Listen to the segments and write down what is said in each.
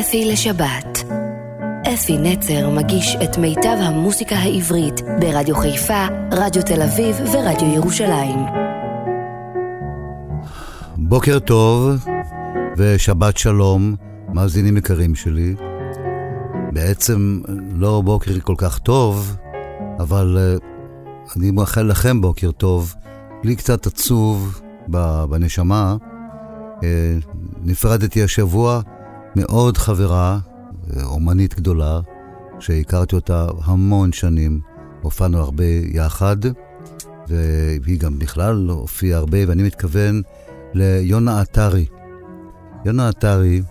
אפי לשבת. אפי נצר מגיש את מיטב המוסיקה העברית ברדיו חיפה, רדיו תל אביב ורדיו ירושלים. בוקר טוב ושבת שלום, מאזינים יקרים שלי. בעצם לא בוקר כל כך טוב, אבל uh, אני מאחל לכם בוקר טוב. לי קצת עצוב בנשמה. Uh, נפרדתי השבוע מעוד חברה, uh, אומנית גדולה, שהכרתי אותה המון שנים. הופענו הרבה יחד, והיא גם בכלל הופיעה הרבה, ואני מתכוון ליונה עטרי. יונה עטרי,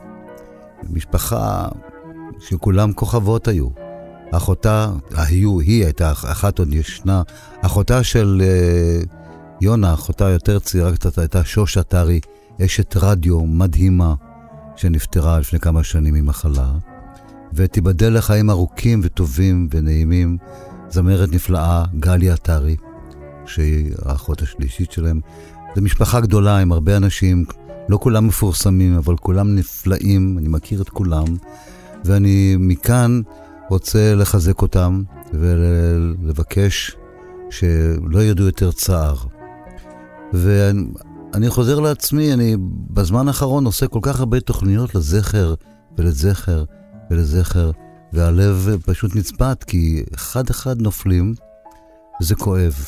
משפחה שכולם כוכבות היו. אחותה, היו, היא הייתה אחת עוד ישנה, אחותה של uh, יונה, אחותה יותר צעירה קצת, הייתה שוש עטרי, אשת רדיו מדהימה, שנפטרה לפני כמה שנים ממחלה. ותיבדל לחיים ארוכים וטובים ונעימים, זמרת נפלאה, גלי עטרי, שהיא האחות השלישית שלהם. זו משפחה גדולה עם הרבה אנשים, לא כולם מפורסמים, אבל כולם נפלאים, אני מכיר את כולם, ואני מכאן רוצה לחזק אותם ולבקש שלא ירדו יותר צער. ואני חוזר לעצמי, אני בזמן האחרון עושה כל כך הרבה תוכניות לזכר ולזכר ולזכר, והלב פשוט נצפת, כי אחד-אחד נופלים, וזה כואב.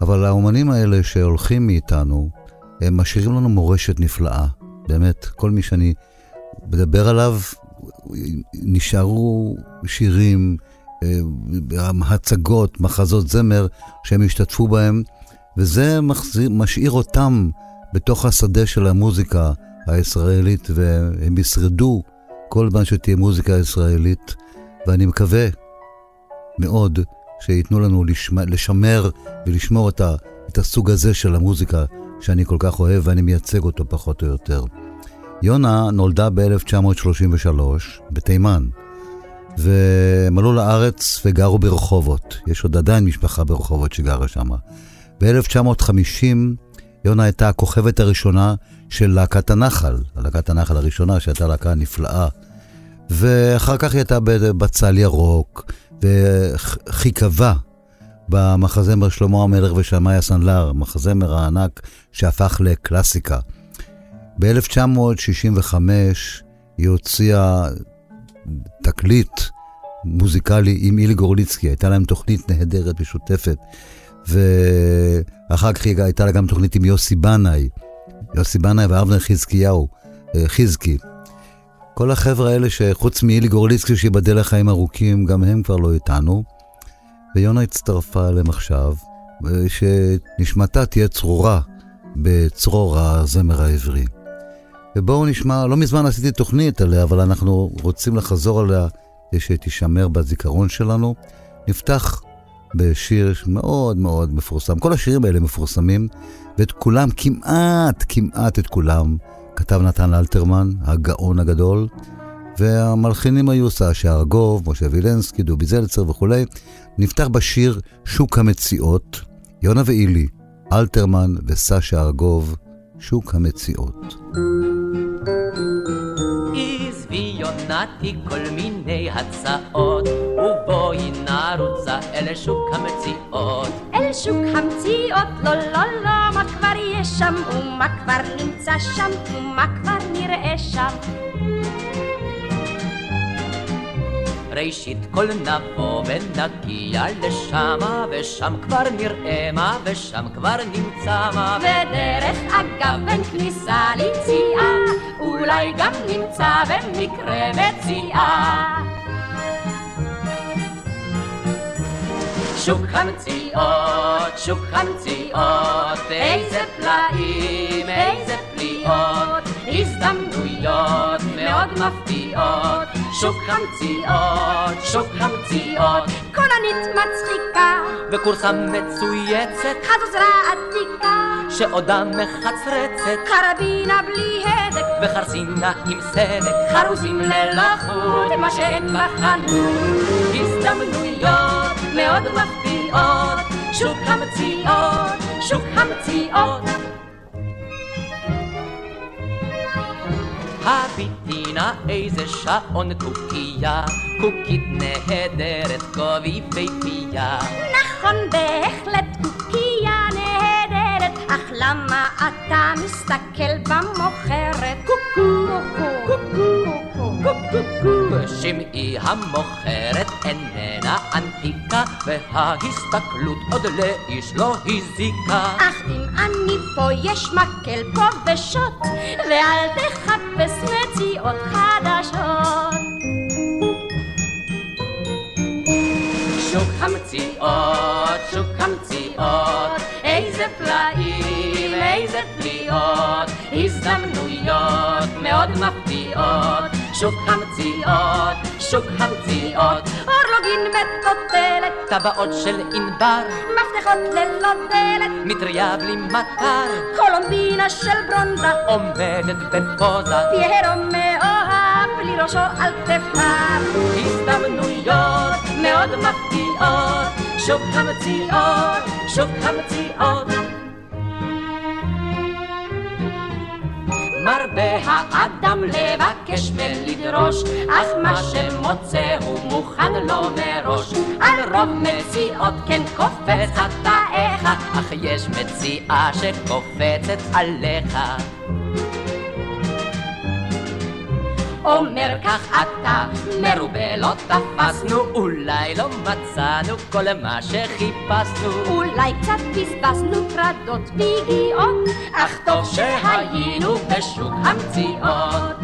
אבל האומנים האלה שהולכים מאיתנו, הם משאירים לנו מורשת נפלאה. באמת, כל מי שאני מדבר עליו, נשארו שירים, אה, הצגות, מחזות זמר שהם השתתפו בהם, וזה מחזיר, משאיר אותם בתוך השדה של המוזיקה הישראלית, והם ישרדו כל זמן שתהיה מוזיקה ישראלית, ואני מקווה מאוד שייתנו לנו לשמר, לשמר ולשמור את, ה, את הסוג הזה של המוזיקה שאני כל כך אוהב ואני מייצג אותו פחות או יותר. יונה נולדה ב-1933 בתימן, והם עלו לארץ וגרו ברחובות. יש עוד עדיין משפחה ברחובות שגרה שם. ב-1950 יונה הייתה הכוכבת הראשונה של להקת הנחל, להקת הנחל הראשונה שהייתה להקה נפלאה. ואחר כך היא הייתה בצל ירוק, וחיכבה במחזמר שלמה המלך ושמאי הסנדלר, מחזמר הענק שהפך לקלאסיקה. ב-1965 היא הוציאה תקליט מוזיקלי עם אילי גורליצקי, הייתה להם תוכנית נהדרת משותפת, ואחר כך הייתה לה גם תוכנית עם יוסי בנאי, יוסי בנאי ואבנר חזקיהו, אה, חזקי. כל החבר'ה האלה שחוץ מאילי גורליצקי שיבדל לחיים ארוכים, גם הם כבר לא איתנו. ויונה הצטרפה אליהם עכשיו, שנשמתה תהיה צרורה בצרור הזמר העברי. ובואו נשמע, לא מזמן עשיתי תוכנית עליה, אבל אנחנו רוצים לחזור עליה כדי שתישמר בזיכרון שלנו. נפתח בשיר מאוד מאוד מפורסם. כל השירים האלה מפורסמים, ואת כולם, כמעט, כמעט את כולם, כתב נתן אלתרמן, הגאון הגדול, והמלחינים היו סשה ארגוב, משה וילנסקי, דובי זלצר וכולי. נפתח בשיר שוק המציאות, יונה ואילי, אלתרמן וסשה ארגוב, שוק המציאות. יונתי כל מיני הצעות, ובואי נרוצה אל שוק המציאות. אל שוק המציאות, לא לא לא, מה כבר יש שם, ומה כבר נמצא שם, ומה כבר נראה שם. ראשית כל נבוא ונגיע לשמה, ושם כבר נראה מה, ושם כבר נמצא מה. ודרך אגב בין כניסה ליציאה, אולי גם נמצא במקרה מציאה. שוק המציאות, שוק המציאות, איזה פלאים, איזה פליאות, הזדמנויות מאוד מפתיעות. שוק המציאות, שוק המציאות, כוננית מצחיקה, וקורסה מצויצת, חזוזרה עתיקה, שעודה מחצרצת, קרבינה בלי הדק, וחרסינה עם סדק, חרוזים ללא חוט, מה שאין בחנות, הזדמנויות מאוד מפתיעות, שוק המציאות, שוק המציאות. הביטי נא איזה שעון קוקייה, קוקית נהדרת, כה ויפהפייה. נכון, בהחלט קוקייה אך למה אתה מסתכל במוכרת? קוקו, קוקו, קוקו, שמעי המוכרת איננה ענתיקה, וההסתכלות עוד לאיש לא הזיקה. אך אם אני פה יש מקל פה ושוט, ואל תחפש מציאות חדשות. שוק המציאות, שוק המציאות, איזה פלאים, איזה פליאות, הזדמנויות מאוד מפתיעות. שוק המציאות, שוק המציאות, אורלוגין מטוטלת, טבעות של ענבר, מפתחות ללא דלת, מטריה בלי מטר, קולומבינה של ברונזה, עומדת בפוזה, פיירו מאוהב, בלי ראשו על כתפיו. הזדמנויות מאוד מפתיעות, שוק המציאות, שוק המציאות. מרבה האדם לבקש ולדרוש, אך מה שמוצא הוא מוכן לו מראש. על רוב מציאות כן קופץ חטאיך, אך יש מציאה שקופצת עליך. אומר כך אתה, מרובה לא תפסנו, אולי לא מצאנו כל מה שחיפשנו. אולי קצת בזבזנו פרדות ויגיעות, אך טוב שהיינו בשוק המציאות.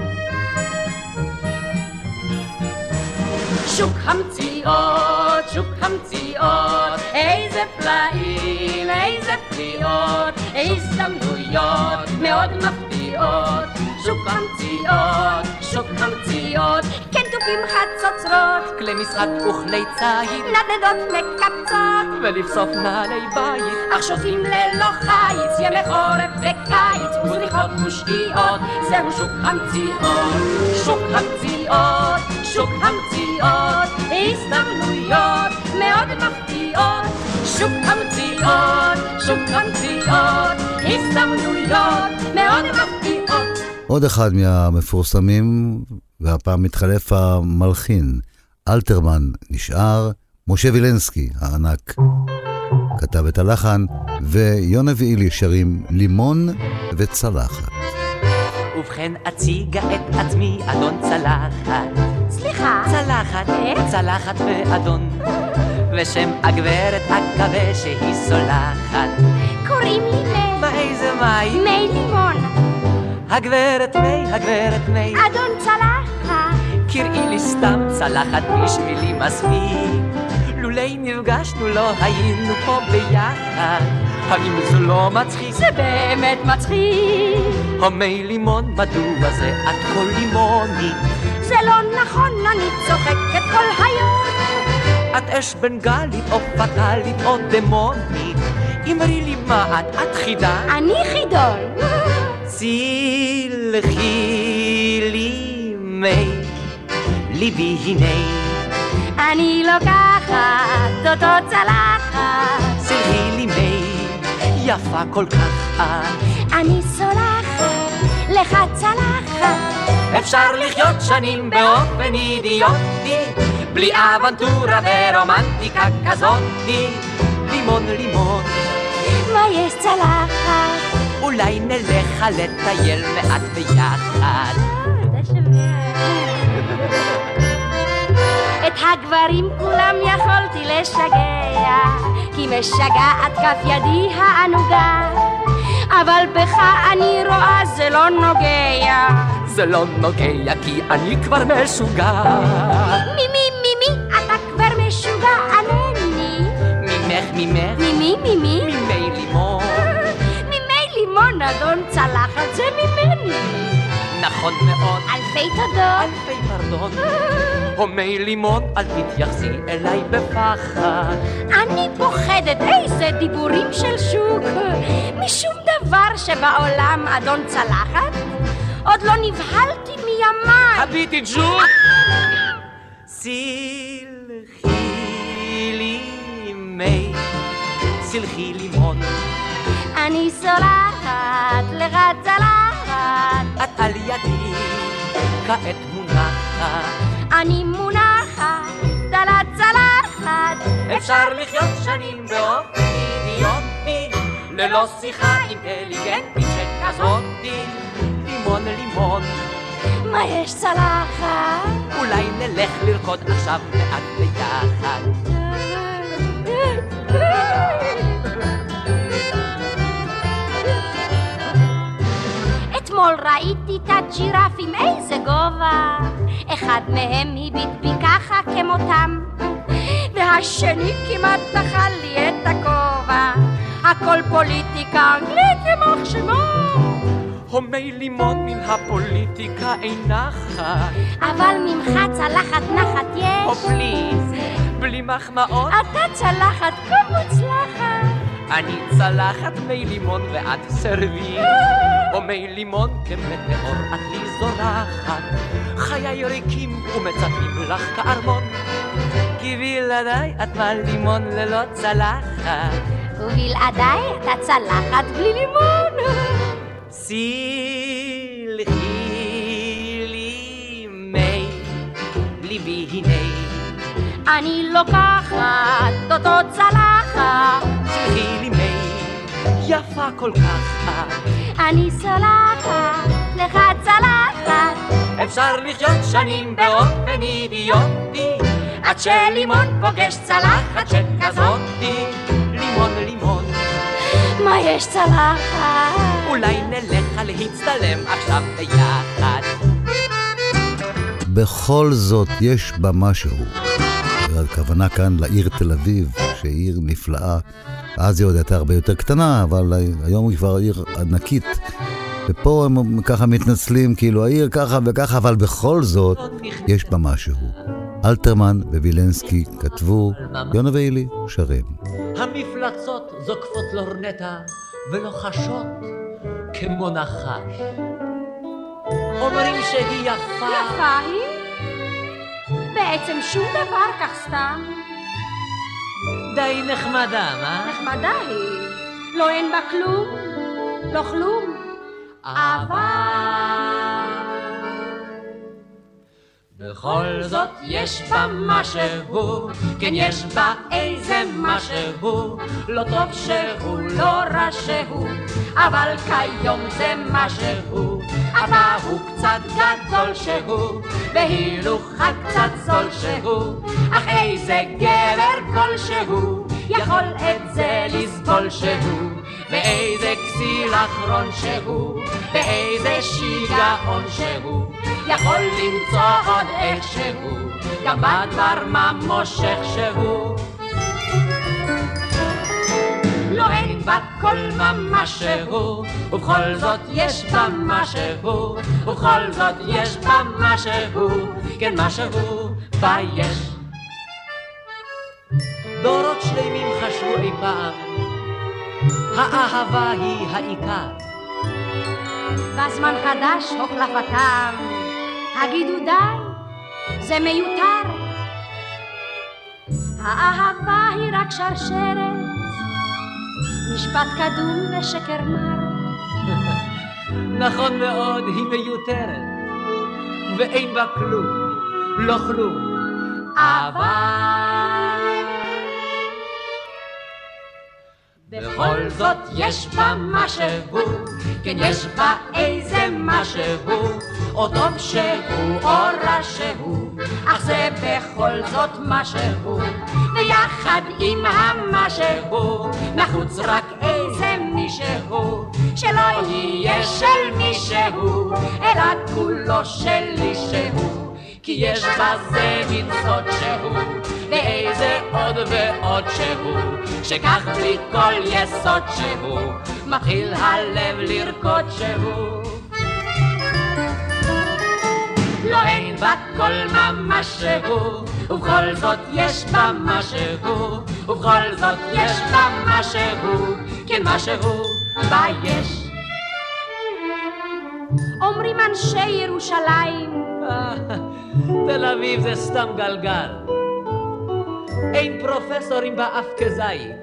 שוק המציאות, שוק המציאות, איזה פלאים, איזה פליאות, הזדמנויות מאוד מפתיעות. שוק המציאות, שוק המציאות, כן תופים חצוצרות, כלי משחק וכלי ציד, נדנדות מקפצות, ולבסוף נעלי בית, אך שוטים ללא חיץ, ימי חורף וקיץ, וזריחות ושקיעות, זהו שוק המציאות, שוק המציאות, שוק המציאות, הזדמנויות מאוד מפתיעות, שוק המציאות, שוק המציאות, הזדמנויות מאוד מפתיעות. עוד אחד מהמפורסמים, והפעם מתחלף המלחין. אלתרמן נשאר, משה וילנסקי הענק כתב את הלחן, ויונה ואילי שרים לימון וצלחת. ובכן אציגה את עצמי אדון צלחת. סליחה. צלחת, אה? צלחת ואדון. ושם הגברת אקווה שהיא סולחת. קוראים לי מי. מה איזה מי? מי לימון. הגברת מי, הגברת מי. אדון צלחת. קראי לי סתם צלחת בשבילי מספיק. לולי נפגשנו לא היינו פה ביחד. האם זה לא מצחיק? זה באמת מצחיק. המי לימון, מדוע זה את כל לימונית? זה לא נכון, אני צוחקת כל היום. את אש בנגלית או פטאלית או דמונית. אמרי לי מה את, את חידה? אני חידון. צילחי לי מי ליבי הנה. אני לוקחת אותו צלחת. צילחי לי מי יפה כל כך את. אני סולחת לך צלחת. אפשר לחיות שנים באופן אידיוטי, בלי אבנטורה ורומנטיקה כזאתי. לימון לימון, מה יש צלחת? אולי נלך לטייל מעט ביחד. את הגברים כולם יכולתי לשגע, כי משגעת כף ידי הענוגה. אבל בך אני רואה זה לא נוגע. זה לא נוגע כי אני כבר משוגע. מי מי מי מי אתה כבר משוגע ענני. ממך ממך, ממי מי מי? ממי לימון. ממי לימון אדון צלחת זה ממני. נכון מאוד, אלפי תודות. אלפי פרדון. הומי לימון, אל תתייחסי אליי בפחד. אני פוחדת איזה דיבורים של שוק משום דבר שבעולם אדון צלחת עוד לא נבהלתי מימיי הביטי ג'וק! סלחי לי מי, סלחי לימון, אני סולחת לך צלחת את על ידי, כעת מונחת. אני מונחת על הצלחת. אפשר לחיות שנים באופן אידיוטי, ללא שיחה אינטליגנטית שכזאתי. לימון לימון. מה יש צלחת? אולי נלך לרקוד עכשיו מעט ביחד. אתמול ראיתי את הג'ירפים, איזה גובה. אחד מהם הביט בי ככה כמותם, והשני כמעט נחל לי את הכובע. הכל פוליטיקה אנגלית יימח שמו. הומי לימון מן הפוליטיקה אינה חי. אבל ממך צלחת נחת או יש. פליז, בלי מחמאות, אתה צלחת כה מוצלחת. אני צלחת מי לימון ואת סרבי. או מי לימון כמטאור את לי זורחת. חיי ריקים ומצפים לך כארמון. כי בלעדיי את מה לימון ללא צלחת. ובלעדיי אתה צלחת בלי לימון. סלחי אני לוקחת אותו צלחת. סלחי לי מי יפה כל כך. אני סולחת לך צלחת. אפשר לחיות שנים באופן אידיוטי עד שלימון פוגש צלחת שכזאתי לימון לימון מה יש צלחת? אולי נלך להצטלם עכשיו ביחד בכל זאת יש בה משהו. הכוונה כאן לעיר תל אביב, שהיא עיר נפלאה. אז היא עוד הייתה הרבה יותר קטנה, אבל היום היא כבר עיר ענקית. ופה הם ככה מתנצלים, כאילו העיר ככה וככה, אבל בכל זאת יש בה משהו. אלתרמן ווילנסקי כתבו, יונה ואילי שרים. המפלצות זוקפות לורנטה ולוחשות כמו נחש אומרים שהיא יפה יפה היא? בעצם שום דבר כך סתם. די נחמדה, מה? נחמדה היא. לא אין בה כלום, לא כלום. בכל זאת יש בה משהו, כן יש בה איזה משהו, לא טוב שהוא, לא רע שהוא, אבל כיום זה משהו, אבא הוא קצת גדול שהוא, והילוכה קצת זול שהוא, אך איזה גבר כלשהו, יכול את זה לסבול שהוא, ואיזה כסיל אחרון שהוא, ואיזה שיגעון שהוא, יכול למצוא עוד איכשהו, גם בדבר מה מושך שהוא. לא אין בה כל ממש שהוא, ובכל זאת יש בה משהו, ובכל זאת יש בה משהו, כן משהו בה יש. דורות שלמים חשבו אי פעם, האהבה היא העיקר. בזמן חדש הוחלפתם, הגידו די, זה מיותר. האהבה היא רק שרשרת, משפט קדום לשקר מר. נכון מאוד, היא מיותרת, ואין בה כלום, לא כלום, אבל... בכל זאת יש בה משהו, כן יש בה איזה משהו, או טוב שהוא או רע שהוא, אך זה בכל זאת משהו, ויחד עם המשהו, נחוץ רק איזה מישהו, שלא יהיה של מישהו, אלא כולו שלי שהוא. כי יש בזה מין סוד שהוא, ואיזה עוד ועוד שהוא, שכך בלי כל יסוד שהוא, מתחיל הלב לרקוד שהוא. לא אין בה כל ממש שהוא, ובכל זאת יש בה משהו, ובכל זאת יש בה משהו, כן משהו בה יש. אומרים אנשי ירושלים, תל אביב זה סתם גלגל. אין פרופסורים בה אף כזית,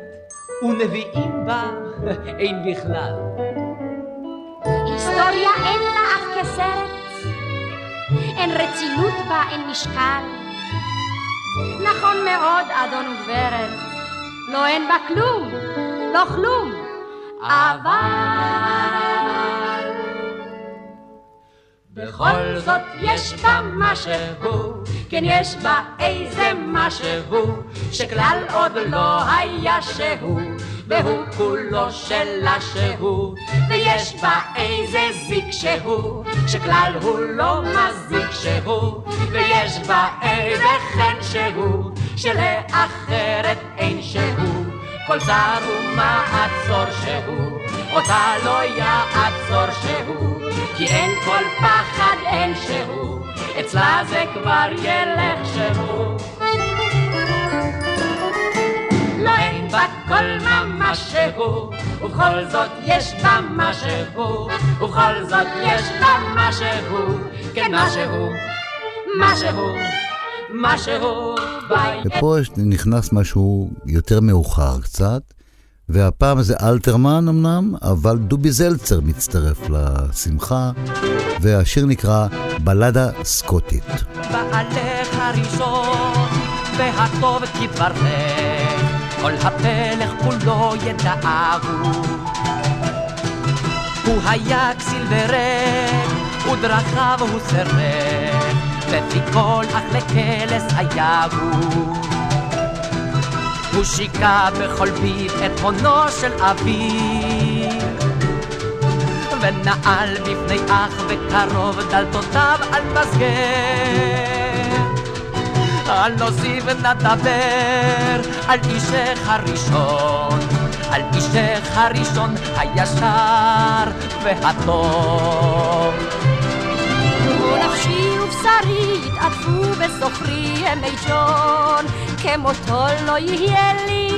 ונביאים בה אין בכלל. היסטוריה אין לה אף כסרט, אין רצינות בה, אין משקל. נכון מאוד, אדון וגברת, לא אין בה כלום, לא כלום, אבל... בכל זאת יש בה משהו, כן יש בה איזה משהו, שכלל עוד לא היה שהוא, והוא כולו שלה שהוא, ויש בה איזה זיק שהוא, שכלל הוא לא מזיק שהוא, ויש בה איזה חן שהוא, שלאחרת אין שהוא, כל זר ומעצור שהוא, אותה לא יעצור שהוא. כי אין כל פחד, אין שהוא, אצלה זה כבר ילך שהוא. לא אין בה כל ממש שהוא, ובכל זאת יש בה משהו, ובכל זאת יש בה משהו, כן משהו, משהו. משהו ופה נכנס משהו יותר מאוחר קצת, והפעם זה אלתרמן אמנם, אבל דובי זלצר מצטרף לשמחה, והשיר נקרא בלדה סקוטית. בעלך הראשון, והטוב כדברך, כל הפלך כולו ידעהו. הוא היה כסיל וריק, ודרכיו הוא סירק, לפי כל אך לקלס היה הוא. הוא שיקע בכל פיו את הונו של אביו ונעל בפני אח וקרוב דלתותיו על מסגר אל נוסיף נדבר על אישך הראשון על אישך הראשון הישר והטוב. נפשי ובשרי יתעטפו בסוכרי ימי ג'ון כמותו לא יהיה לי.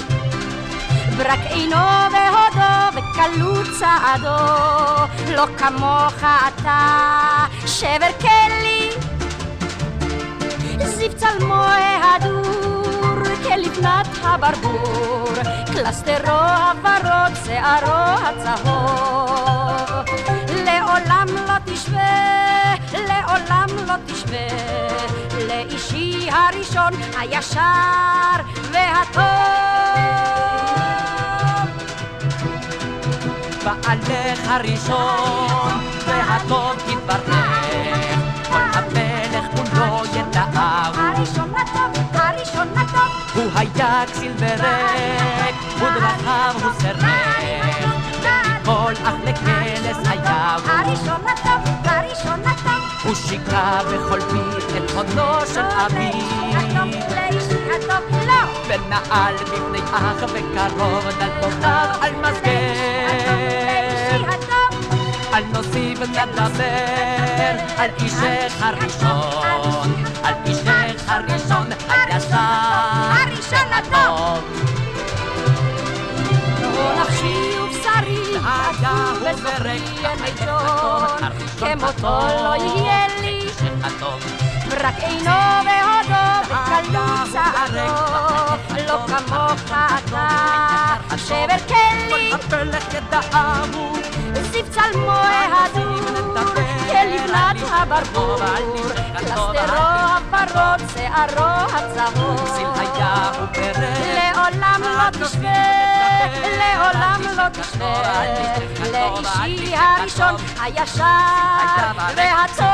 ברק עינו והודו וקלות צעדו, לא כמוך אתה שבר כלי. זיו צלמו ההדור כלבנת הברבור, קלסטרו הוורוד, שערו הצהוב. לא תשווה, לעולם לא תשווה. לאישי הראשון, הישר והטוב. בעלך הראשון והטוב יתברך, כל המלך כולו ידעהו. הראשון לטוב, הראשון לטוב. הוא היה כסיל וריק, ודרכיו הוא סירק, ומכל אך לכלס שיקה בכל פי את הונו של אביו. ונעל בפני אח וקרוב דלתותיו על מסגר. אל נוסיף נדבר על אישך הראשון, על אישך הראשון הישר. ברק ימי ג'ון, כמותו לא יהיה לי. רק עינו והודו וקלות צעדו, לא כמוך אתה, שבר כלי. זיו צלמו כלבנת הברבור, קלסטרו הוורוד, שערו הצהוב. לעולם לא תשווה, לעולם לא תשווה, לאישי הראשון, הישר והטוב.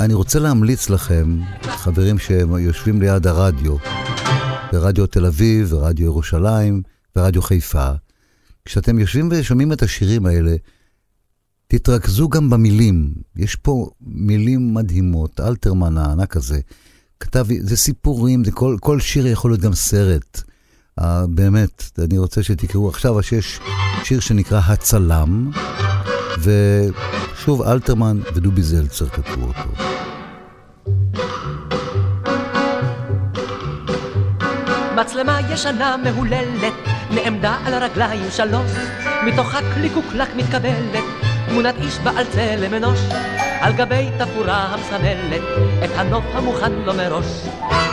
אני רוצה להמליץ לכם, חברים שיושבים ליד הרדיו, ברדיו תל אביב, ורדיו ירושלים, ורדיו חיפה, כשאתם יושבים ושומעים את השירים האלה, תתרכזו גם במילים. יש פה מילים מדהימות, אלתרמן הענק הזה. כתב, זה סיפורים, זה כל, כל שיר יכול להיות גם סרט. Uh, באמת, אני רוצה שתקראו עכשיו, שיש שיר שנקרא הצלם, ושוב אלתרמן ודובי זלצר כתבו אותו. מצלמה ישנה מהוללת, נעמדה על הרגליים שלוש, מתוכה קליק וקלק מתקבלת, תמונת איש בעל צלם אנוש, על גבי תפאורה המסמלת את הנוף המוכן לו מראש.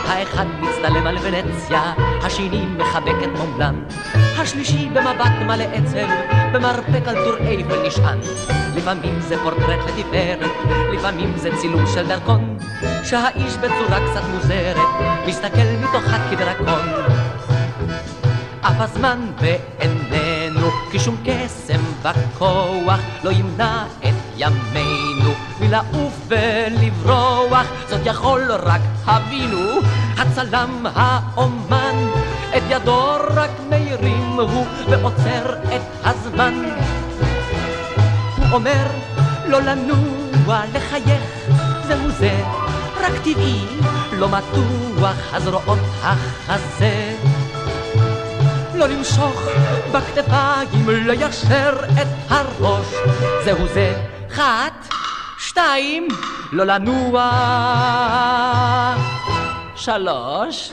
האחד מצטלם על ונציה, השני מחבק את מון בלאן, השלישי במבט מלא עצב, במרפק על טור אייפל נשען. לפעמים זה פורטרט לתפארת, לפעמים זה צילום של דרכון, שהאיש בצורה קצת מוזרת, מסתכל מתוכה כדרקון. אף הזמן בעינינו, כי שום קסם בכוח לא ימנע את ימינו מלעוף ולברוח, זאת יכול רק הבינו, הצלם האומן, את ידו רק מרים הוא ועוצר את הזמן. הוא אומר לא לנוע, לחייך, זהו זה, רק טבעי, לא מתוח הזרועות החזה. לא למשוך בכתפיים, ליישר את הראש. זהו זה, אחת, שתיים, לא לנוע. שלוש.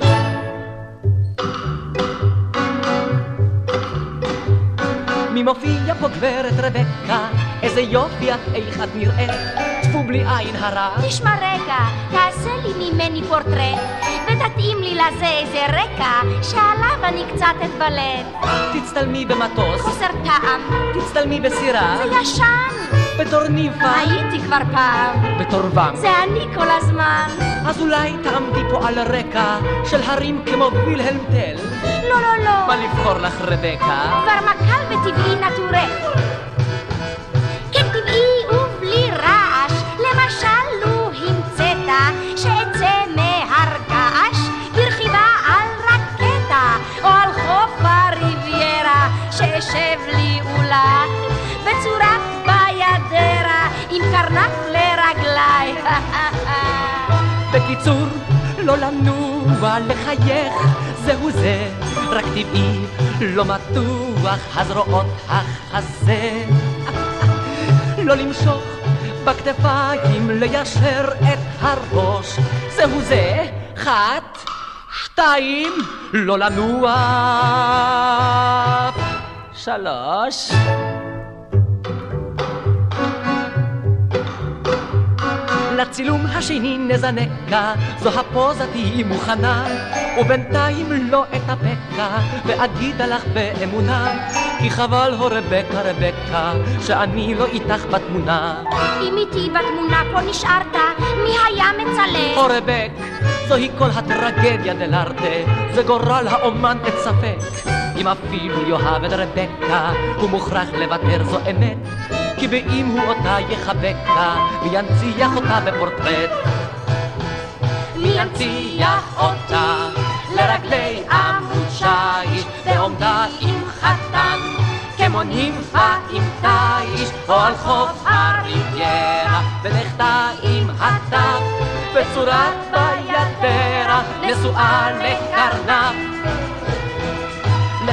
מי מופיע פה גברת רבקה? איזה יופי את, איך את נראית? טפו בלי עין הרע. תשמע רגע, תעשה לי ממני פורטרט, ותתאים לי לזה איזה רקע, שעליו אני קצת אתבלט. תצטלמי במטוס. חוסר טעם. תצטלמי בסירה. זה ישן. בתור נימפה. הייתי כבר פעם. בתור ואם. זה אני כל הזמן. אז אולי תעמדי פה על רקע של הרים כמו וילהלם טל? לא, לא, לא. מה לבחור לך רבקה? כבר מקל וטבעי נטורל. שאשב לי אולי בצורת ביידרה עם קרנף לרגליי בקיצור, לא לנוע, לחייך, זהו זה, רק טבעי, לא מתוח, הזרועות החזה. לא למשוך בכתפיים, ליישר את הראש, זהו זה, אחת, שתיים, לא לנוע. שלוש. לצילום השני נזנקה, זו הפוזה תהיי מוכנה, ובינתיים לא אתאפקה, ואגידה לך באמונה, כי חבל הו רבקה רבקה, שאני לא איתך בתמונה. אם איתי בתמונה פה נשארת, מי היה מצלם? הו רבק, זוהי כל הטרגדיה דלארטה, זה גורל האומן את ספק. אם אפילו יאהב את רבקה, הוא מוכרח לוותר זו אמת. כי באם הוא אותה יחבקה, וינציח אותה בפורטרט. וינציח אותה לרגלי עמוד שיש, בעומדה עם חתן, כמו נימפה עם תיש, או על חוף הריביירה, ולכתה עם הטף, בצורת ביידרה, נשואה לקרנף.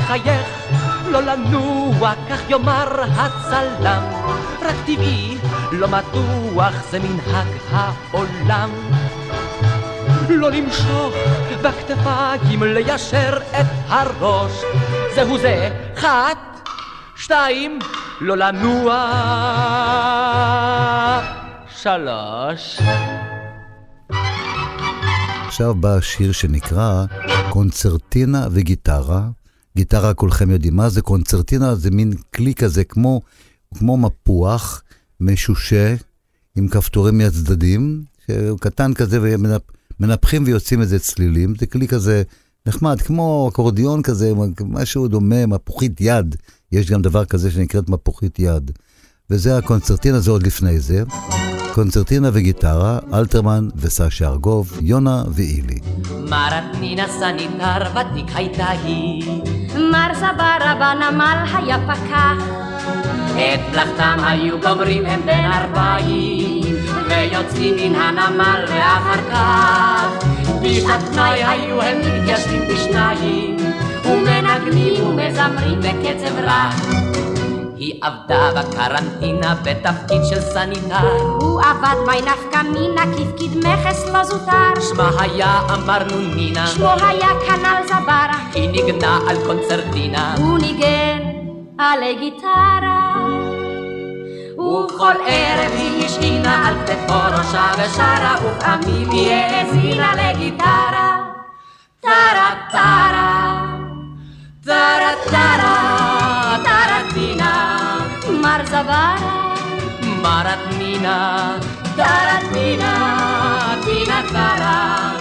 לחייך לא לנוע, כך יאמר הצלם. רק טבעי, לא מתוח, זה מנהג העולם. לא למשוך בכתפיים, ליישר את הראש. זהו זה, אחת, שתיים, לא לנוע. שלוש. עכשיו בא שיר שנקרא קונצרטינה וגיטרה. גיטרה כולכם יודעים מה זה, קונצרטינה זה מין כלי כזה כמו, כמו מפוח משושה עם כפתורים מהצדדים, שהוא קטן כזה ומנפחים ויוצאים איזה צלילים, זה כלי כזה נחמד, כמו אקורדיון כזה, משהו דומה, מפוחית יד, יש גם דבר כזה שנקראת מפוחית יד. וזה הקונצרטינה, זה עוד לפני זה. קונצרטינה וגיטרה, אלתרמן וסשה ארגוב, יונה ואילי. מרתנינה סניטר ותיק הייתה היא. מר זברה בנמל היה פקח. את מלאכתם היו גומרים הם בן ארבעים, ויוצאים מן הנמל ואחר כך. בשעת פנאי היו הם מתיישבים בשניים, ומנגנים ומזמרים בקצב רע. היא עבדה בקרנטינה בתפקיד של סניטר. הוא עבד בי נפקא מינה כפקיד מכס לא זוטר. שמה היה אמרנו נינה. שמו היה כנ"ל זברה. היא ניגנה על קונצרטינה. הוא ניגן עלי גיטרה. ובכל ערב היא השעינה על כתפו ראשה ושרה, ופעמים היא האזינה לגיטרה. טרה טרה, טרה מרטנינה, טרטינה, טינה טרה,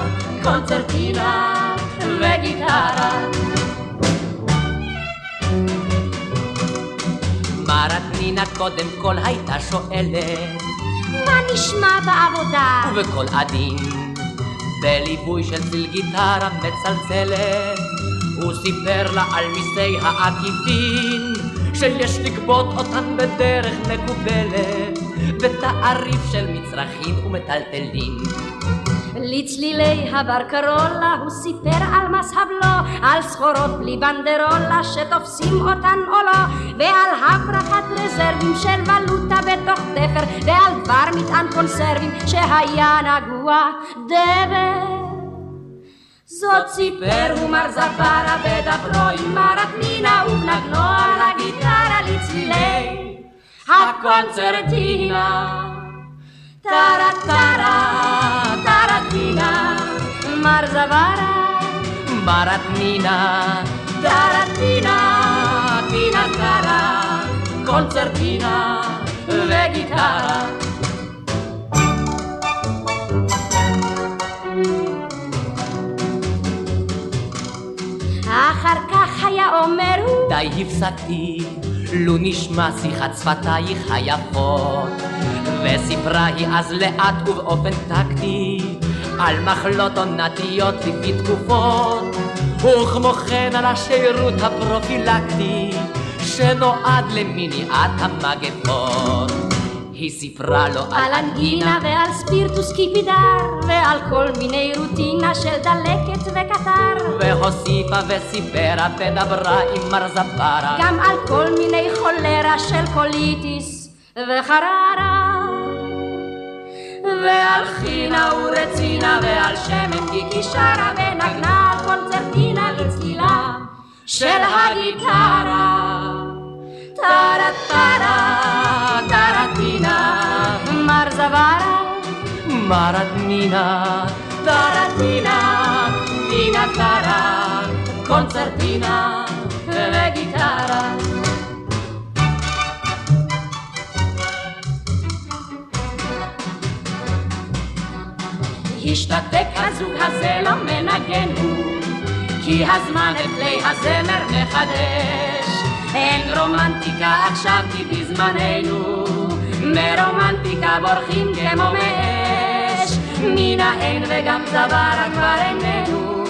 קונצרטינה וגיטרה. מרטנינה קודם כל הייתה שואלת מה נשמע בעבודה? ובקול עדין, בליווי של צליל גיטרה מצלצלת, הוא סיפר לה על מיסי העקיפין, שיש לגבות אותן בדרך מקובלת, בתעריף של מצרכים ומטלטלים. לצלילי הברקרולה הוא סיפר על מס הבלו, על סחורות בלי בנדרולה שתופסים אותן או לא, ועל הברחת רזרבים של ולוטה בתוך תפר, ועל דבר מטען קונסרבים שהיה נגוע דבר. זאת סיפר הוא מר זפרה בדברו עם מרת מינה ובנגנו על הגיטרה לצלילי הקונצרטינה. טרה טרה טרטינה מר זברה מרטנינה טרטינה טינה טרה היה אומר הוא די הפסקתי, לו נשמע שיחת שפתייך היפות. וסיפרה היא אז לאט ובאופן טקטי, על מחלות עונתיות לפי תקופות, וכמו כן על השירות הפרופילקטי, שנועד למניעת המגפות. היא סיפרה לו על אנגינה ועל ספירטוס קיפידר ועל כל מיני רוטינה של דלקת וקטר והוסיפה וסיפרה ודברה עם מר זפרה גם על כל מיני חולרה של קוליטיס וחררה ועל חינה ורצינה ועל שמן כי שרה ונגנה על קונצרטינה לצלילה של הגיטרה טרה טרה זברה מרטנינה טרטינה טינה טרה קונצרטינה וגיטרה השתתק הזוג הזה לא מנגן הוא כי הזמן את כלי הזמר מחדש אין רומנטיקה עכשיו כי בזמננו מרומנטיקה בורחים כמו מאש מן האין וגם צווארה כבר איננו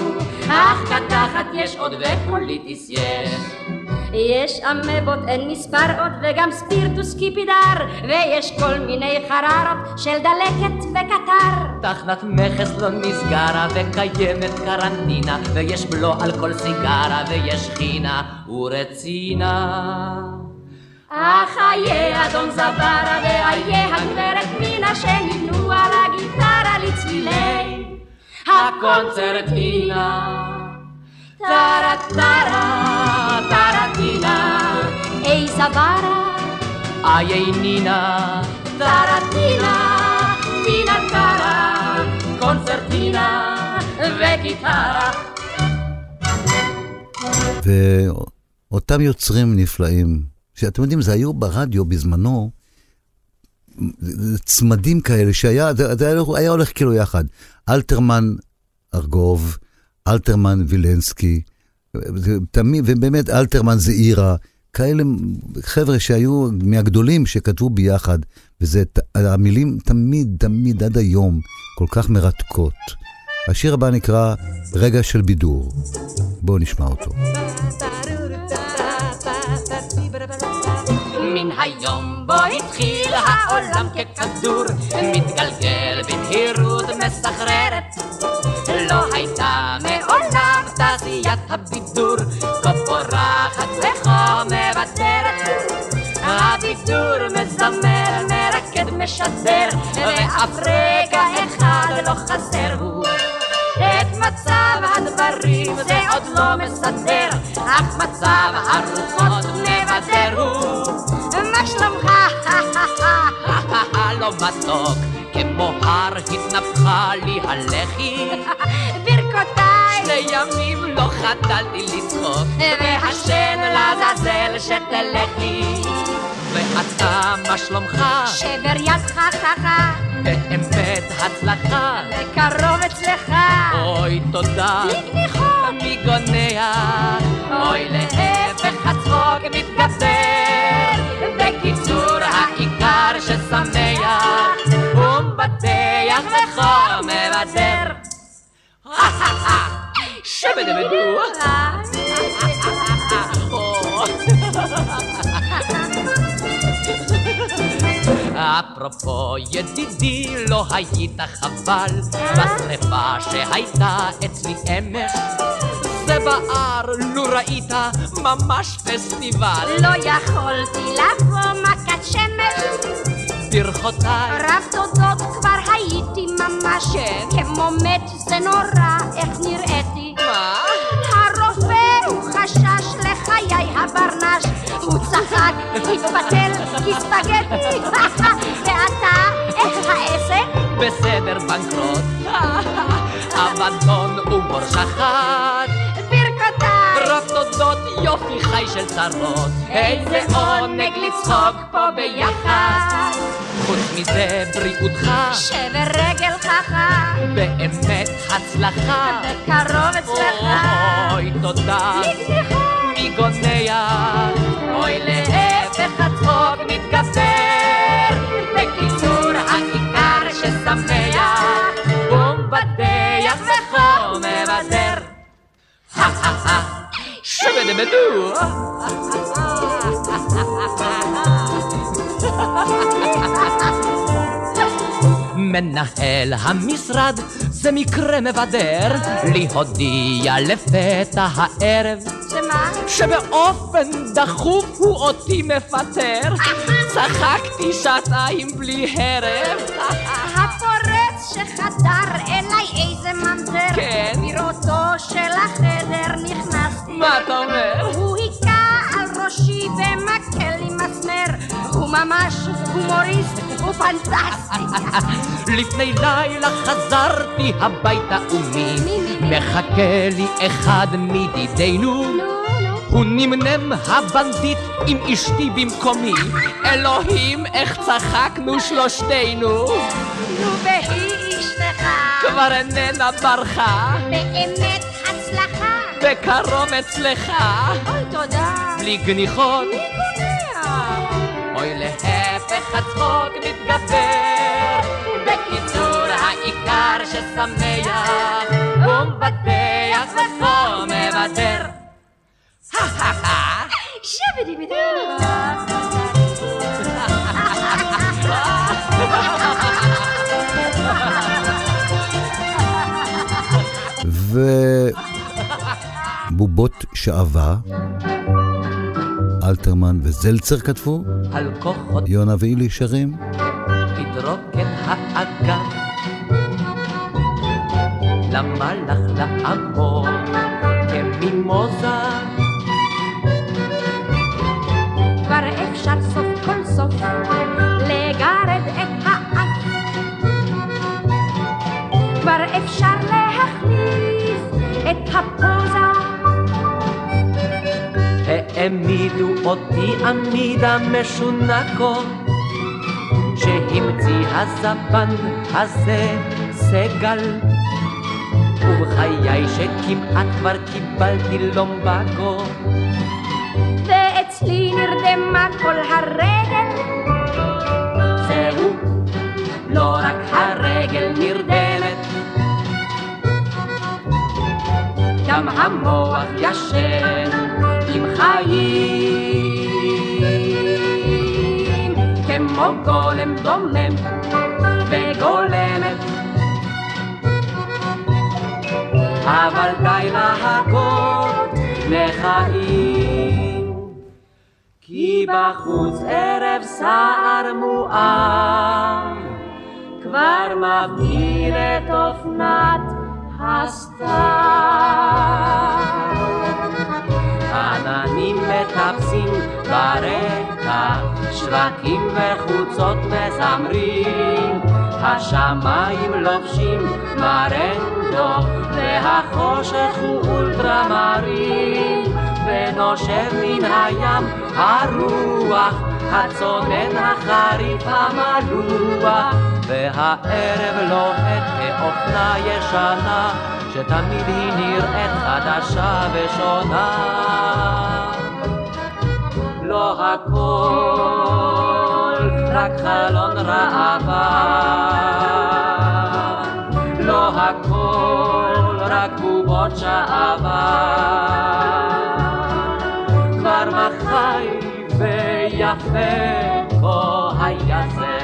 אך קתחת יש עוד ופוליטיס יש יש אמבות אין מספר עוד וגם ספירטוס קיפידר ויש כל מיני חררות של דלקת וקטר תחנת מכס לא נסגרה וקיימת קרנטינה ויש בלו על כל סיגרה ויש חינה ורצינה אך איה אדון זברה ואיה הגברת מינה שניתנו על הגיטרה לצלילי הקונצרטינה טרה טרה טרטינה אי זברה. איי נינה טרטינה טינה טרה. קונצרטינה וגיטרה. ואותם יוצרים נפלאים, שאתם יודעים, זה היו ברדיו בזמנו, צמדים כאלה, שהיה זה, זה היה, היה הולך כאילו יחד. אלתרמן ארגוב, אלתרמן וילנסקי, תמיד, ובאמת אלתרמן זעירה, כאלה חבר'ה שהיו מהגדולים שכתבו ביחד, וזה, המילים תמיד, תמיד, עד היום, כל כך מרתקות. השיר הבא נקרא רגע של בידור. בואו נשמע אותו. מן היום בו התחיל העולם ככדור, מתגלגל במהירות מסחררת. לא הייתה מעולם תעשיית הבידור, כה פורחת וכה מוותרת. הבידור מזמר, מרקד, משדר, ואף רגע אחד לא חסר הוא. מצב הדברים זה עוד לא מסדר, אך מצב הרוחות מבדר הוא. מה שלומך? מתוק, כמו הר התנפחה לי הלחי. ברכותיי! שני ימים לא חדלתי לצחוק, והשן לעזאזל שתלכי. ואתה, מה שלומך? שבר ידך חכה, באמת הצלחה. וקרוב אצלך. אוי, תודה. לגניחות. מי גונע? אוי, להפך הצחוק מתגבר. בקיצור, העיקר ששמח, הוא מבטח וחום מבדר. שבדבדו. אפרופו ידידי, לא היית חבל בשרפה שהייתה אצלי אמש. זה בער, לו ראית, ממש פסטיבל. לא יכולתי לבוא מכת שמש, ברכותיי, רב תודות כבר הייתי ממש, כן. כמו מת זה נורא, איך נראיתי. מה? הרופא הוא חשש לחיי הברנש, הוא צחק, התפתל כספגטי, ואתה, איך העסק? בסדר בנקרוט. אבדון ובור שחט. ברכותיי! רב תודות, יופי חי של צרות. איזה עונג לצחוק פה ביחד. חוץ מזה, בריאותך, שבר רגל חכה, באמת הצלחה. בקרוב אצלך. אוי, תודה. מי גונע? אוי, להפך הצחוק מתגבר. בקיצור, העיקר ששמח, הוא מבטח וחום מבדר. שבדבדו. מנהל המשרד זה מקרה מבדר לי הודיע לפתע הערב. שמה? שבאופן דחוף הוא אותי מפטר. צחקתי שעתיים בלי הרב הפורץ שחדר אליי איזה ממזר. כן. בראותו של החדר נכנסתי מה אתה אומר? הוא היכה על ראשי במקל עם מסמר הוא ממש הומוריסט, הוא פנטסטי לפני לילה חזרתי הביתה ומי מחכה לי אחד מדידינו נו, נו, הוא נמנם הבנדיט עם אשתי במקומי. אלוהים איך צחקנו שלושתנו. נו והיא אשתך. כבר איננה ברחה. באמת בקרוב אצלך. אוי תודה. בלי גניחות. מי קובע? אוי להפך הצחוק מתגבר. בקיצור העיקר ששמח. הוא מבטח ופה מבדר שבידיבידו ובובות שעווה, אלתרמן וזלצר כתבו, על כוחות יונה ואילי שרים, תדרוקן האגם למלאך לעבור כמימוזה. כבר אפשר סוף כל סוף לגרד את האף כבר אפשר העמידו אותי עמידה משונה כה שהמציא הזבן הזה סגל. ובחיי שכמעט כבר קיבלתי לומבגו ואצלי נרדמה כל הרגל. זהו לא רק הרגל נרדמת. גם המוח ישן עם חיים כמו גולם דומם וגולמת. אבל די להכות לחיים כי בחוץ ערב סער מואר. כבר מבהיר את אופנת הסתיו עננים מטפסים ברקע שווקים וחוצות מזמרים, השמיים לובשים מרנדו, והחושך הוא אולטרמרים, ונושב מן הים הרוח, הצונן החריף המלוח, והערב לוהט כאופנה ישנה, שתמיד היא נראית חדשה ושונה. לא הכל רק חלון ראווה, לא הכל רק בובות שעבה. כבר מחי ויפה כה היה זה,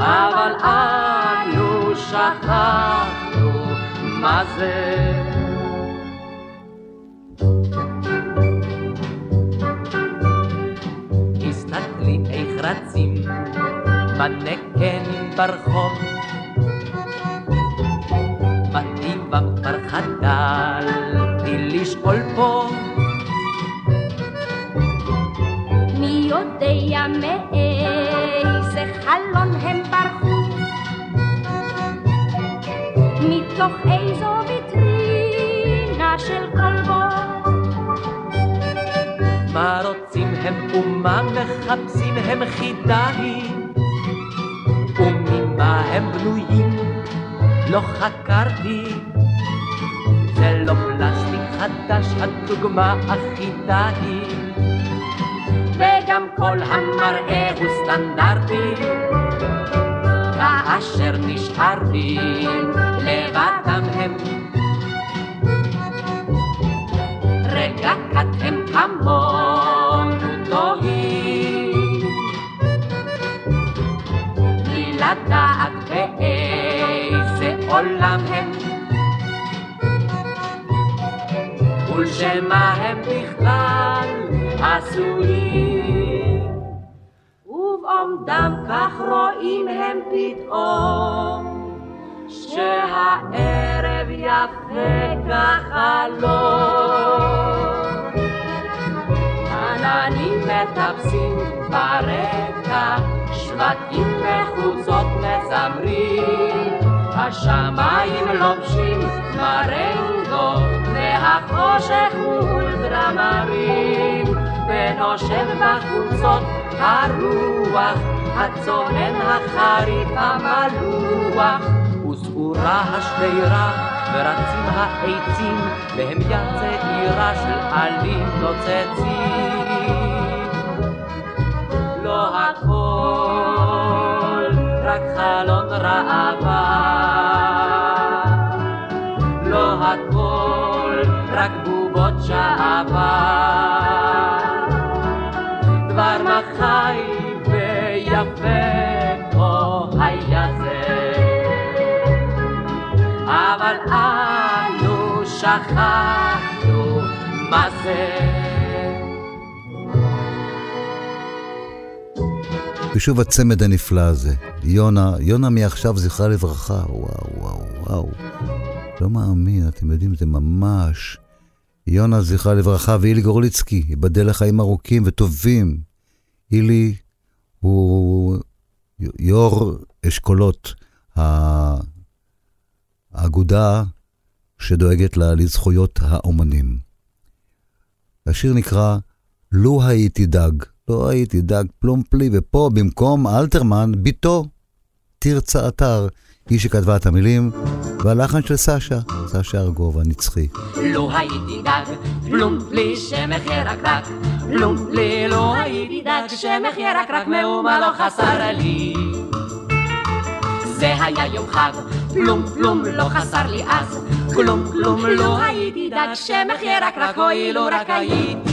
אבל אנו שכחנו מה זה. הסתכלי איך רצים בנקן ברחוב מטבעם כבר חדלתי לשאול פה מי יודע מאיזה חלון הם ברחו? מתוך איזו ויטרינה של כלבו? מה רוצים הם ומה מחפשים הם חידה היא וממה הם בנויים? לא חקרתי. זה לא פלסטיק חדש הדוגמה אחידה היא וגם כל המראה הוא סטנדרטי כאשר נשארתי לבדם הם. רגע קט הם כמונו תוהים בלי לדעת באיזה עולם הם. ולשמה הם בכלל עשויים ובעומדם כך רואים הם פתאום שהערב יפה כחלום. עננים מטפסים ברקע, שבטים וחוצות מזמרים, השמיים לובשים מרנגו, והחושך הוא אולטרמרים, ונושב בחוצות הרוח, הצונן החריף המלוח. וסעורה השדרה ורצים העצים והם יד צעירה של עלים נוצצים. לא הכל רק חלון ראווה, לא הכל רק בובות שעבה. ושוב הצמד הנפלא הזה. יונה, יונה מעכשיו זכרה לברכה. וואו, וואו, וואו. לא מאמין, אתם יודעים, זה ממש... יונה זכרה לברכה ואילי גורליצקי, ייבדל לחיים ארוכים וטובים. אילי הוא יו"ר אשכולות האגודה שדואגת לה לזכויות האומנים. השיר נקרא "לו הייתי דג", לא הייתי דג פלומפלי, ופה במקום אלתרמן, בתו, תרצה אתר, היא שכתבה את המילים, והלחן של סשה, סשה ארגוב הנצחי. לו הייתי דג, פלומפלי שמח ירקרק, פלומפלי לא הייתי דג שמח ירקרק, מאומה לא חסר לי. זה היה יום חג, פלום פלום לא חסר לי אז, כלום כלום לא הייתי דג שמח ירקרק, אוי לו רק הייתי.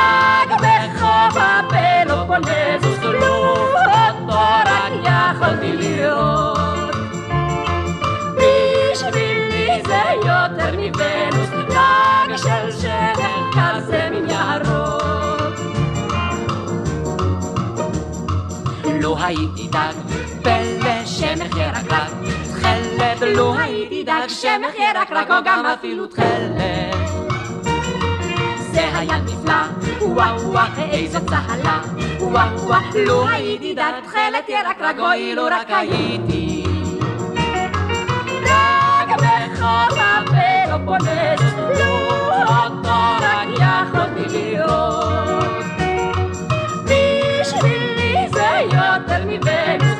דג בחוף הפלופונזוס, לו אותו רק יכולתי לראות. בשבילי זה יותר מוונוס, דג של שמח כזה מן ירוק. לו הייתי דג, פלא שמח ירקרק, תכלת לו הייתי דג, שמח ירקרק, או גם אפילו תכלת. זה היה נפלא, וואו וואו, איזו צהלה, וואו וואו, לו הייתי דת תכלת ירק רגוי, לו רק הייתי. רק בחור הפלופונס, לו אותו רק יכולתי לראות. בשבילי זה יותר מוונוס,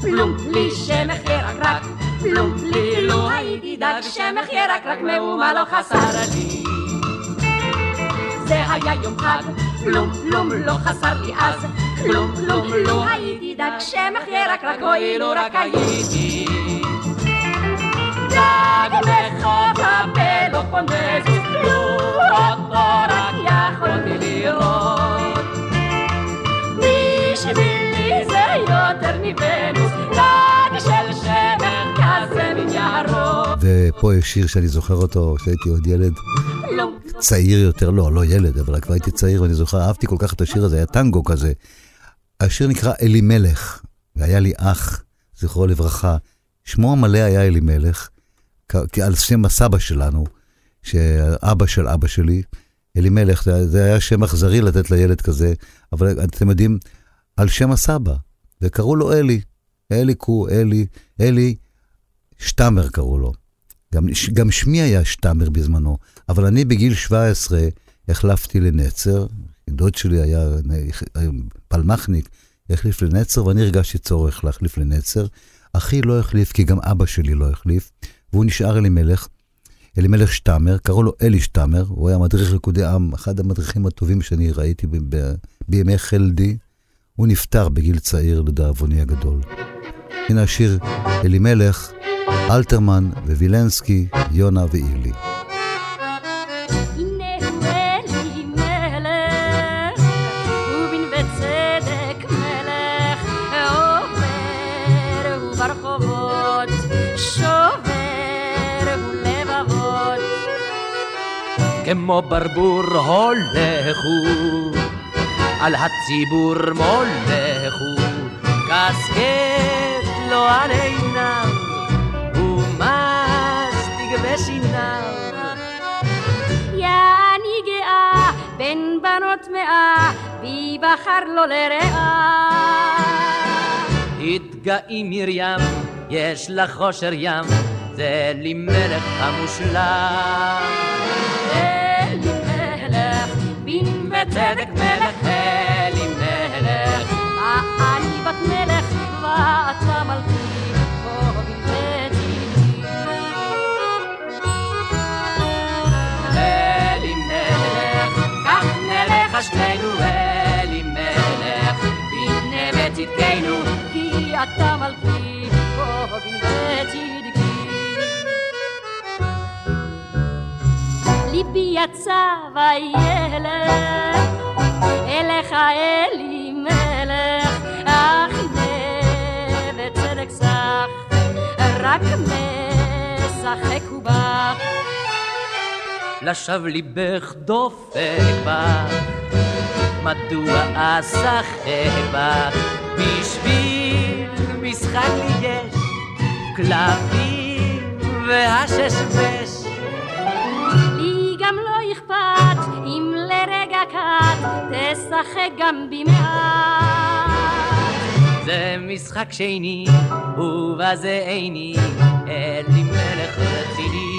פלום לי שמח ירקרק, פלום לי לו הייתי דג, שמח ירקרק, מאומה לא חסר לי. זה היה יום חג, פלום פלום לא חסר לי אז, פלום פלום לו הייתי דג, שמח ירקרק, אוי לו רק הייתי. דג בחוף הפלופונזוס, לו אותו רק יכולתי לראות. זה יותר מוונוס, רק של שמש כזה מן ירוק. ופה יש שיר שאני זוכר אותו כשהייתי עוד ילד פלום צעיר יותר, לא, לא ילד, אבל כבר הייתי צעיר ואני זוכר, אהבתי כל כך את השיר הזה, היה טנגו כזה. השיר נקרא אלימלך, והיה לי אח, זכרו לברכה, שמו המלא היה אלימלך, על שם הסבא שלנו, שאבא של אבא שלי, אלימלך, זה היה שם אכזרי לתת לילד כזה, אבל אתם יודעים, על שם הסבא, וקראו לו אלי, אלי קו, אלי, אלי, שטמר קראו לו. גם, גם שמי היה שטמר בזמנו, אבל אני בגיל 17 החלפתי לנצר, דוד שלי היה פלמחניק, החליף לנצר, ואני הרגשתי צורך להחליף לנצר. אחי לא החליף, כי גם אבא שלי לא החליף, והוא נשאר אלימלך. אלימלך שטמר, קראו לו אלי שטמר, הוא היה מדריך ריקודי עם, אחד המדריכים הטובים שאני ראיתי ב- ב- בימי חלדי. הוא נפטר בגיל צעיר לדאבוני הגדול. הנה השיר אלימלך, אלתרמן ווילנסקי, יונה ואילי. וצדק מלך, עובר הוא על הציבור מולכו, קסקט לו על עיניו, ומסטיג בשיניו. יעני גאה בין בנות מאה, בי בחר לו לרעה. התגאי מרים, יש לך חושר ים, זה לי מלך המושלם. אלי מלך, בין וצדק שלושתנו אלימלך, בנה בצדקנו, כי אתה מלכי, פה בנה צדקי. ליבי יצא וילך, אליך אלימלך, אך נה וצדק סך, רק משחק ובך. לשווא ליבך דופק בך, מדוע אשחק בך? בשביל משחק לי יש כלבים והששבש. לי גם לא אכפת אם לרגע קט תשחק גם במעט. זה משחק שני, ובזה איני, אלי מלך רציני.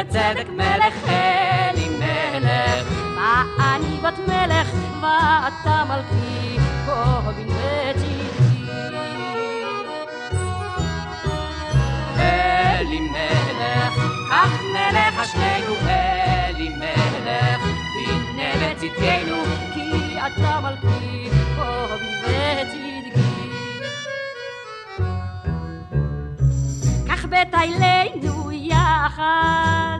וצדק מלך אלי מלך, ואני בת מלך? ואתה מלכי, גובין וצדקי. אלי מלך, כך נלך אשרינו אלי מלך, והנה בצדקנו, כי אתה מלכי, גובין וצדקי. כך בית אלינו יחד,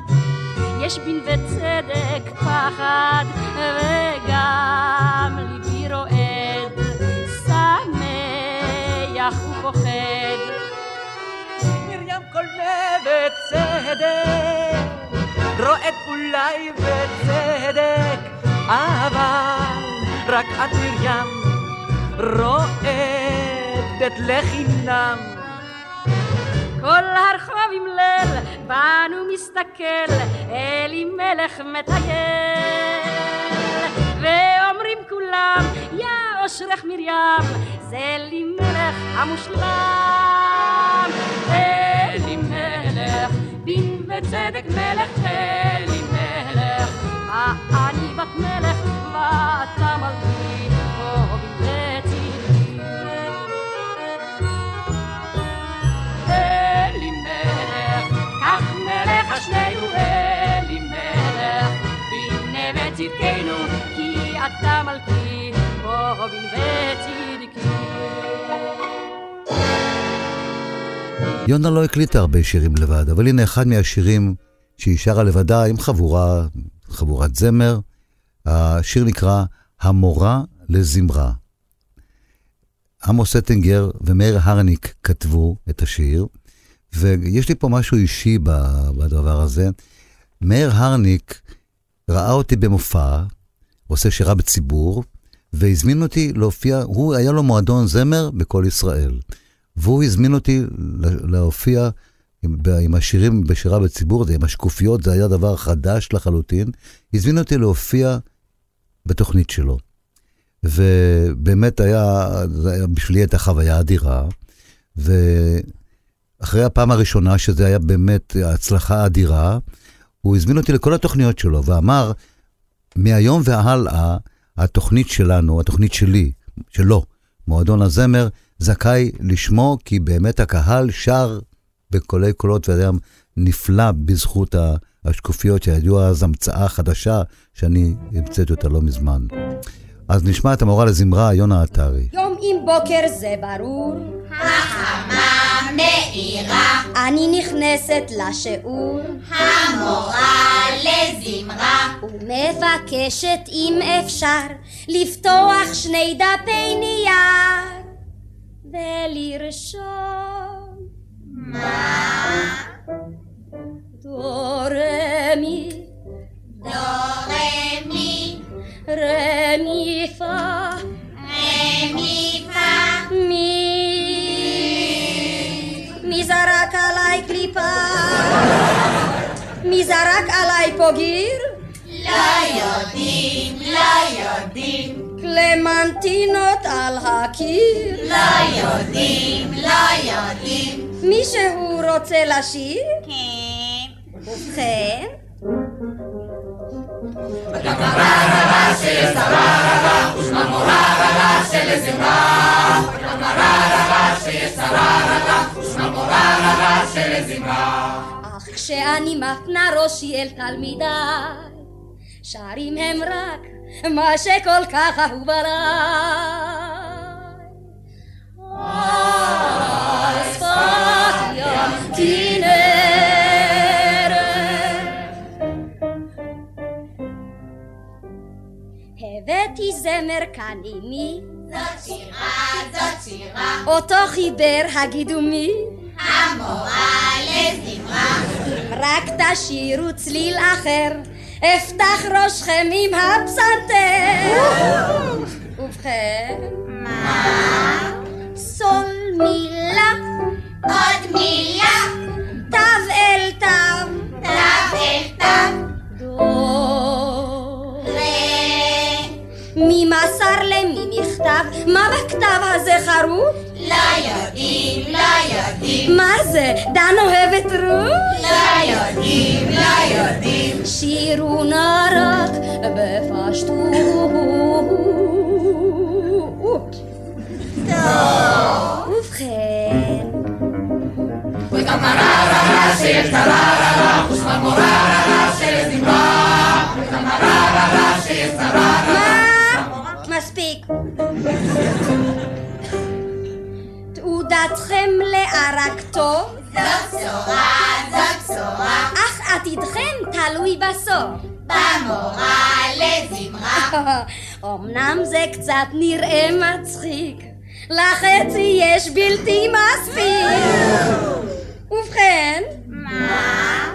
יש בין וצדק פחד, וגם ליבי רועד, שמח ופוחד. מרים כל בצדק, רועד אולי בצדק, אבל רק את מרים רועדת לחינם. כל הרחוב עם ליל, בנו מסתכל, אלימלך מטייל. ואומרים כולם, יא אושרך מרים, זה אלימלך המושלם. אלימלך, דין וצדק מלך אלימלך, אני בת מלך ואתה מלכי, פה בצדקי. נלך שנינו אלימלך, והנה בצדקנו, כי אתה מלכי, פה בין בצדקי. יונה לא הקליטה הרבה שירים לבד, אבל הנה אחד מהשירים שהיא שרה לבדה עם חבורה, חבורת זמר. השיר נקרא המורה לזמרה. עמוס אטינגר ומאיר הרניק כתבו את השיר, ויש לי פה משהו אישי בדבר הזה. מאיר הרניק ראה אותי במופע, עושה שירה בציבור, והזמין אותי להופיע, הוא, היה לו מועדון זמר בכל ישראל. והוא הזמין אותי להופיע עם, עם השירים בשירה בציבור, עם השקופיות, זה היה דבר חדש לחלוטין. הזמין אותי להופיע בתוכנית שלו. ובאמת היה, זה היה בשבילי הייתה חוויה אדירה. ואחרי הפעם הראשונה, שזה היה באמת הצלחה אדירה, הוא הזמין אותי לכל התוכניות שלו ואמר, מהיום והלאה, התוכנית שלנו, התוכנית שלי, שלו, מועדון הזמר, זכאי לשמו, כי באמת הקהל שר בקולי קולות, וזה היה נפלא בזכות השקופיות, שידעו אז המצאה חדשה, שאני המצאתי אותה לא מזמן. אז נשמע את המורה לזמרה, יונה עטרי. יום עם בוקר זה ברור, החמה מאירה, אני נכנסת לשיעור, המורה לזמרה, ומבקשת אם אפשר לפתוח שני דפי נייר ולרשום. מה? דו רמי דו רמי, רמי פה רמי פה, מי מי זרק עליי קליפה? מי זרק עליי פה גיר? לא יודעים, לא יודעים, קלמנטינות על הקיר? לא יודעים, לא יודעים, מישהו רוצה לשיר? כן. ובכן, כשאני מפנה ראשי אל תלמידיי, שרים הם רק מה שכל כך אהוב עליי. על שפת ים הבאתי זמר עימי, זאת שירה, זאת שירה, אותו חיבר הגידו מי, המורה לזמרה, רק תשאירו צליל אחר, אפתח ראשכם עם הפסנתר. ובכן, מה? סול מילה, עוד מילה, תו אל תו, תו אל תו, דו. מכתב? מה בכתב הזה חרוט? לא יודעים, לא יודעים, מה זה? דן אוהבת רות? לא יודעים, לא יודעים, שירו נא רק בפשטות. תעודתכם לערק טוב, זו בשורה, זו בשורה, אך עתידכם תלוי בסוף. במורה לזמרה. אמנם זה קצת נראה מצחיק, לחצי יש בלתי מספיק. ובכן, מה?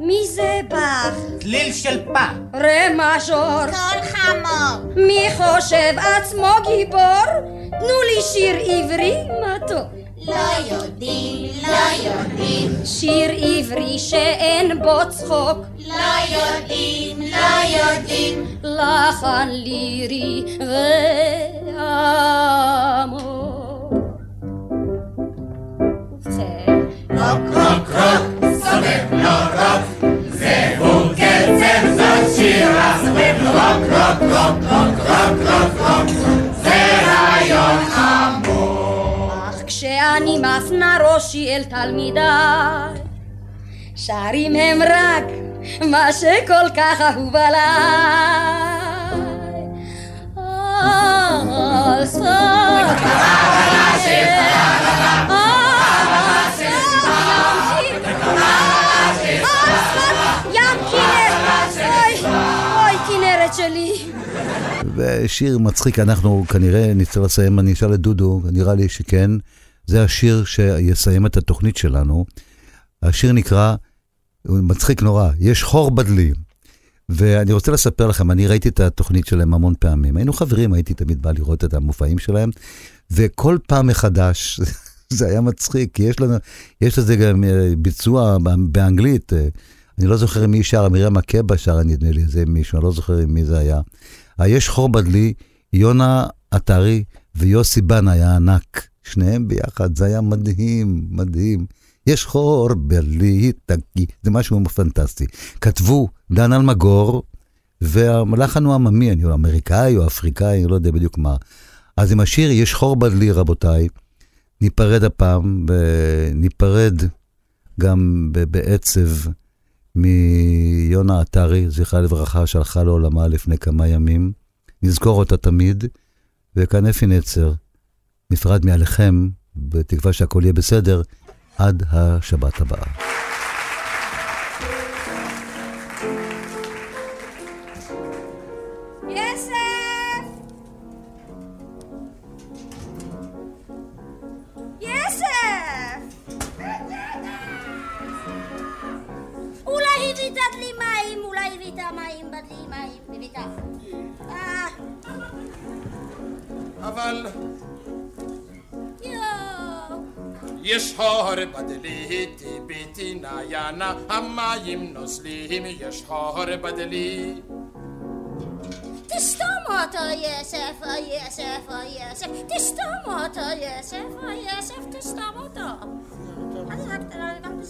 מי זה בך? צליל של פח. רה מז'ור. קול חמור. מי חושב עצמו גיבור? תנו לי שיר עברי מתוק. לא יודעים, לא יודעים, שיר עברי שאין בו צחוק. לא יודעים, לא יודעים. לחן לירי ועמוק. ובכן, רוק, רוק, רוק, סובב לו רוק. זהו קצב זאת שירה, סובב לו רוק, רוק, רוק, רוק, רוק, רוק, רוק. זה רעיון. אך כשאני מפנה ראשי אל תלמידיי, שרים הם רק מה שכל כך אהוב עליי. שלי. ושיר מצחיק, אנחנו כנראה נצטרך לסיים, אני אשאל את דודו, נראה לי שכן. זה השיר שיסיים את התוכנית שלנו. השיר נקרא, הוא מצחיק נורא, יש חור בדלי. ואני רוצה לספר לכם, אני ראיתי את התוכנית שלהם המון פעמים. היינו חברים, הייתי תמיד בא לראות את המופעים שלהם, וכל פעם מחדש, זה היה מצחיק, כי יש לנו, יש לזה גם אה, ביצוע באנגלית. אה, אני לא זוכר מי שר, מרים מקבה שרה, נדמה לי, זה מישהו, אני לא זוכר מי זה היה. היש חור בדלי, יונה עטרי ויוסי בן היה ענק. שניהם ביחד, זה היה מדהים, מדהים. יש חור בדלי, תגי, זה משהו פנטסטי. כתבו דן אלמגור, והלחן הוא עממי, אני לא אמריקאי או אפריקאי, אני לא יודע בדיוק מה. אז עם השיר יש חור בדלי, רבותיי. ניפרד הפעם, וניפרד גם בעצב מיונה עטרי, זכרה לברכה, שהלכה לעולמה לפני כמה ימים. נזכור אותה תמיד, וכאן אפי נצר, נפרד מעליכם, בתקווה שהכל יהיה בסדר, עד השבת הבאה. יסף! יש חור בדלי, טיביתי נעיינה, המים נוזלים, יש חור בדלי. תסתום אותו יסף, או יסף, או יסף, תסתום אותו יסף, או יסף, תסתום אותו. אני רק גם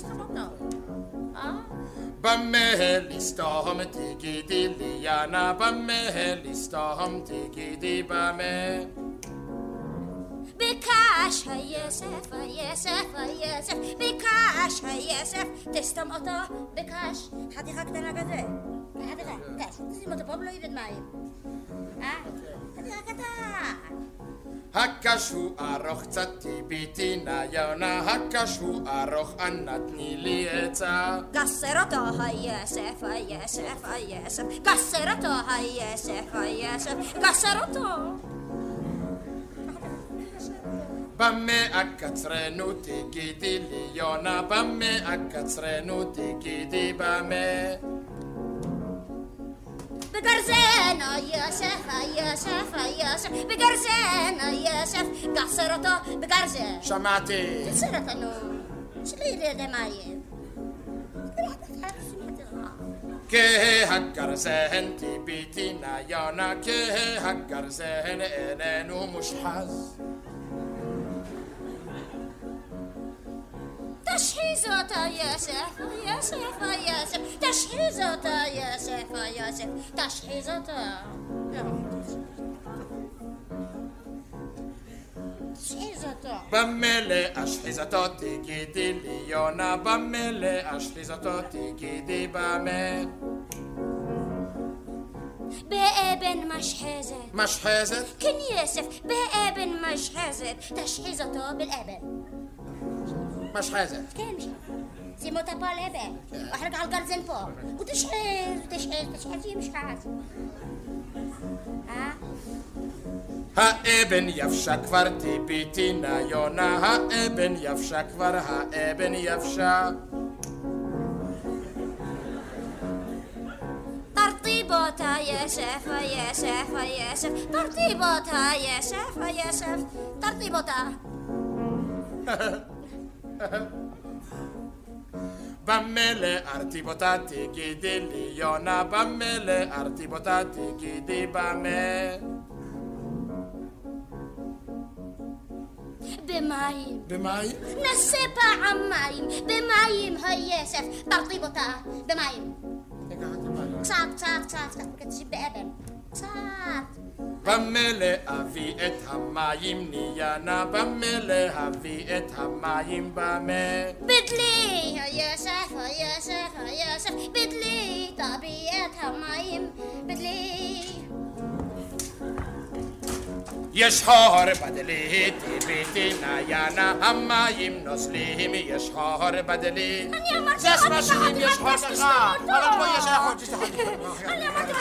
بكعش ياسف ياسف ياسف بكعش ياسف تستم قطع بكعش حديقة كتنا كذا حديقة كاش تسي ما تبقى Hakkashu aroch tzati bitina yauna Hakkashu aroch annatni li etza hayesef hayesef hayesef Gasserata hayesef hayesef Gasserata Bame akatre no te gidi liona Bame akatre no te gidi bame بقرزين يا شف يا شف يا شف بقرزانة يا شف قصرته بقرزين سمعتي قصرته انه شلي ده معي كه هكر سهن تبيتنا يانا كه هكر سهن أنا نو مش حظ تشحيزات ياسف ياسف ياسف تشحيزات ياسف ياسف تشحيزات Bamele ashlizatot igidi liona bamele ashlizatot igidi bame بابن مشحزت مشحزت كن ياسف بابن مشحزت تشحيزته بالابن יונה, במה להשחיז אותו תגידי במה. באבן משחזת. משחזת? כן יסף, באבן משחזת. תשחיז אותו באבן. משחזת. כן, שים אותה פה על אבן. ואחר כך על גרזן פה. ותשחז, ותשחז, תשחז, ימשחז. אה? האבן יבשה כבר טיפיתי נא יונה, האבן יבשה כבר, Bammele artibotati gidi liona, bammele artibotati gidi bame. بمايم بمايم نسيبها عن مايم بمايم هي ياسف برطيبوطة بمايم صعب صعب صعب صعب ما كتجيب بأبن صعب במה להביא את המים ניינה, במה להביא את המים במה. בדלי היסף, היסף, היסף, בדלי תביא את המים, בדלי. يشهر بدلي تبيتنا يانا أما يمنسليم يشهر بدلي زسما شليم يشهر دقا أنا أبو يشهر جيسي حد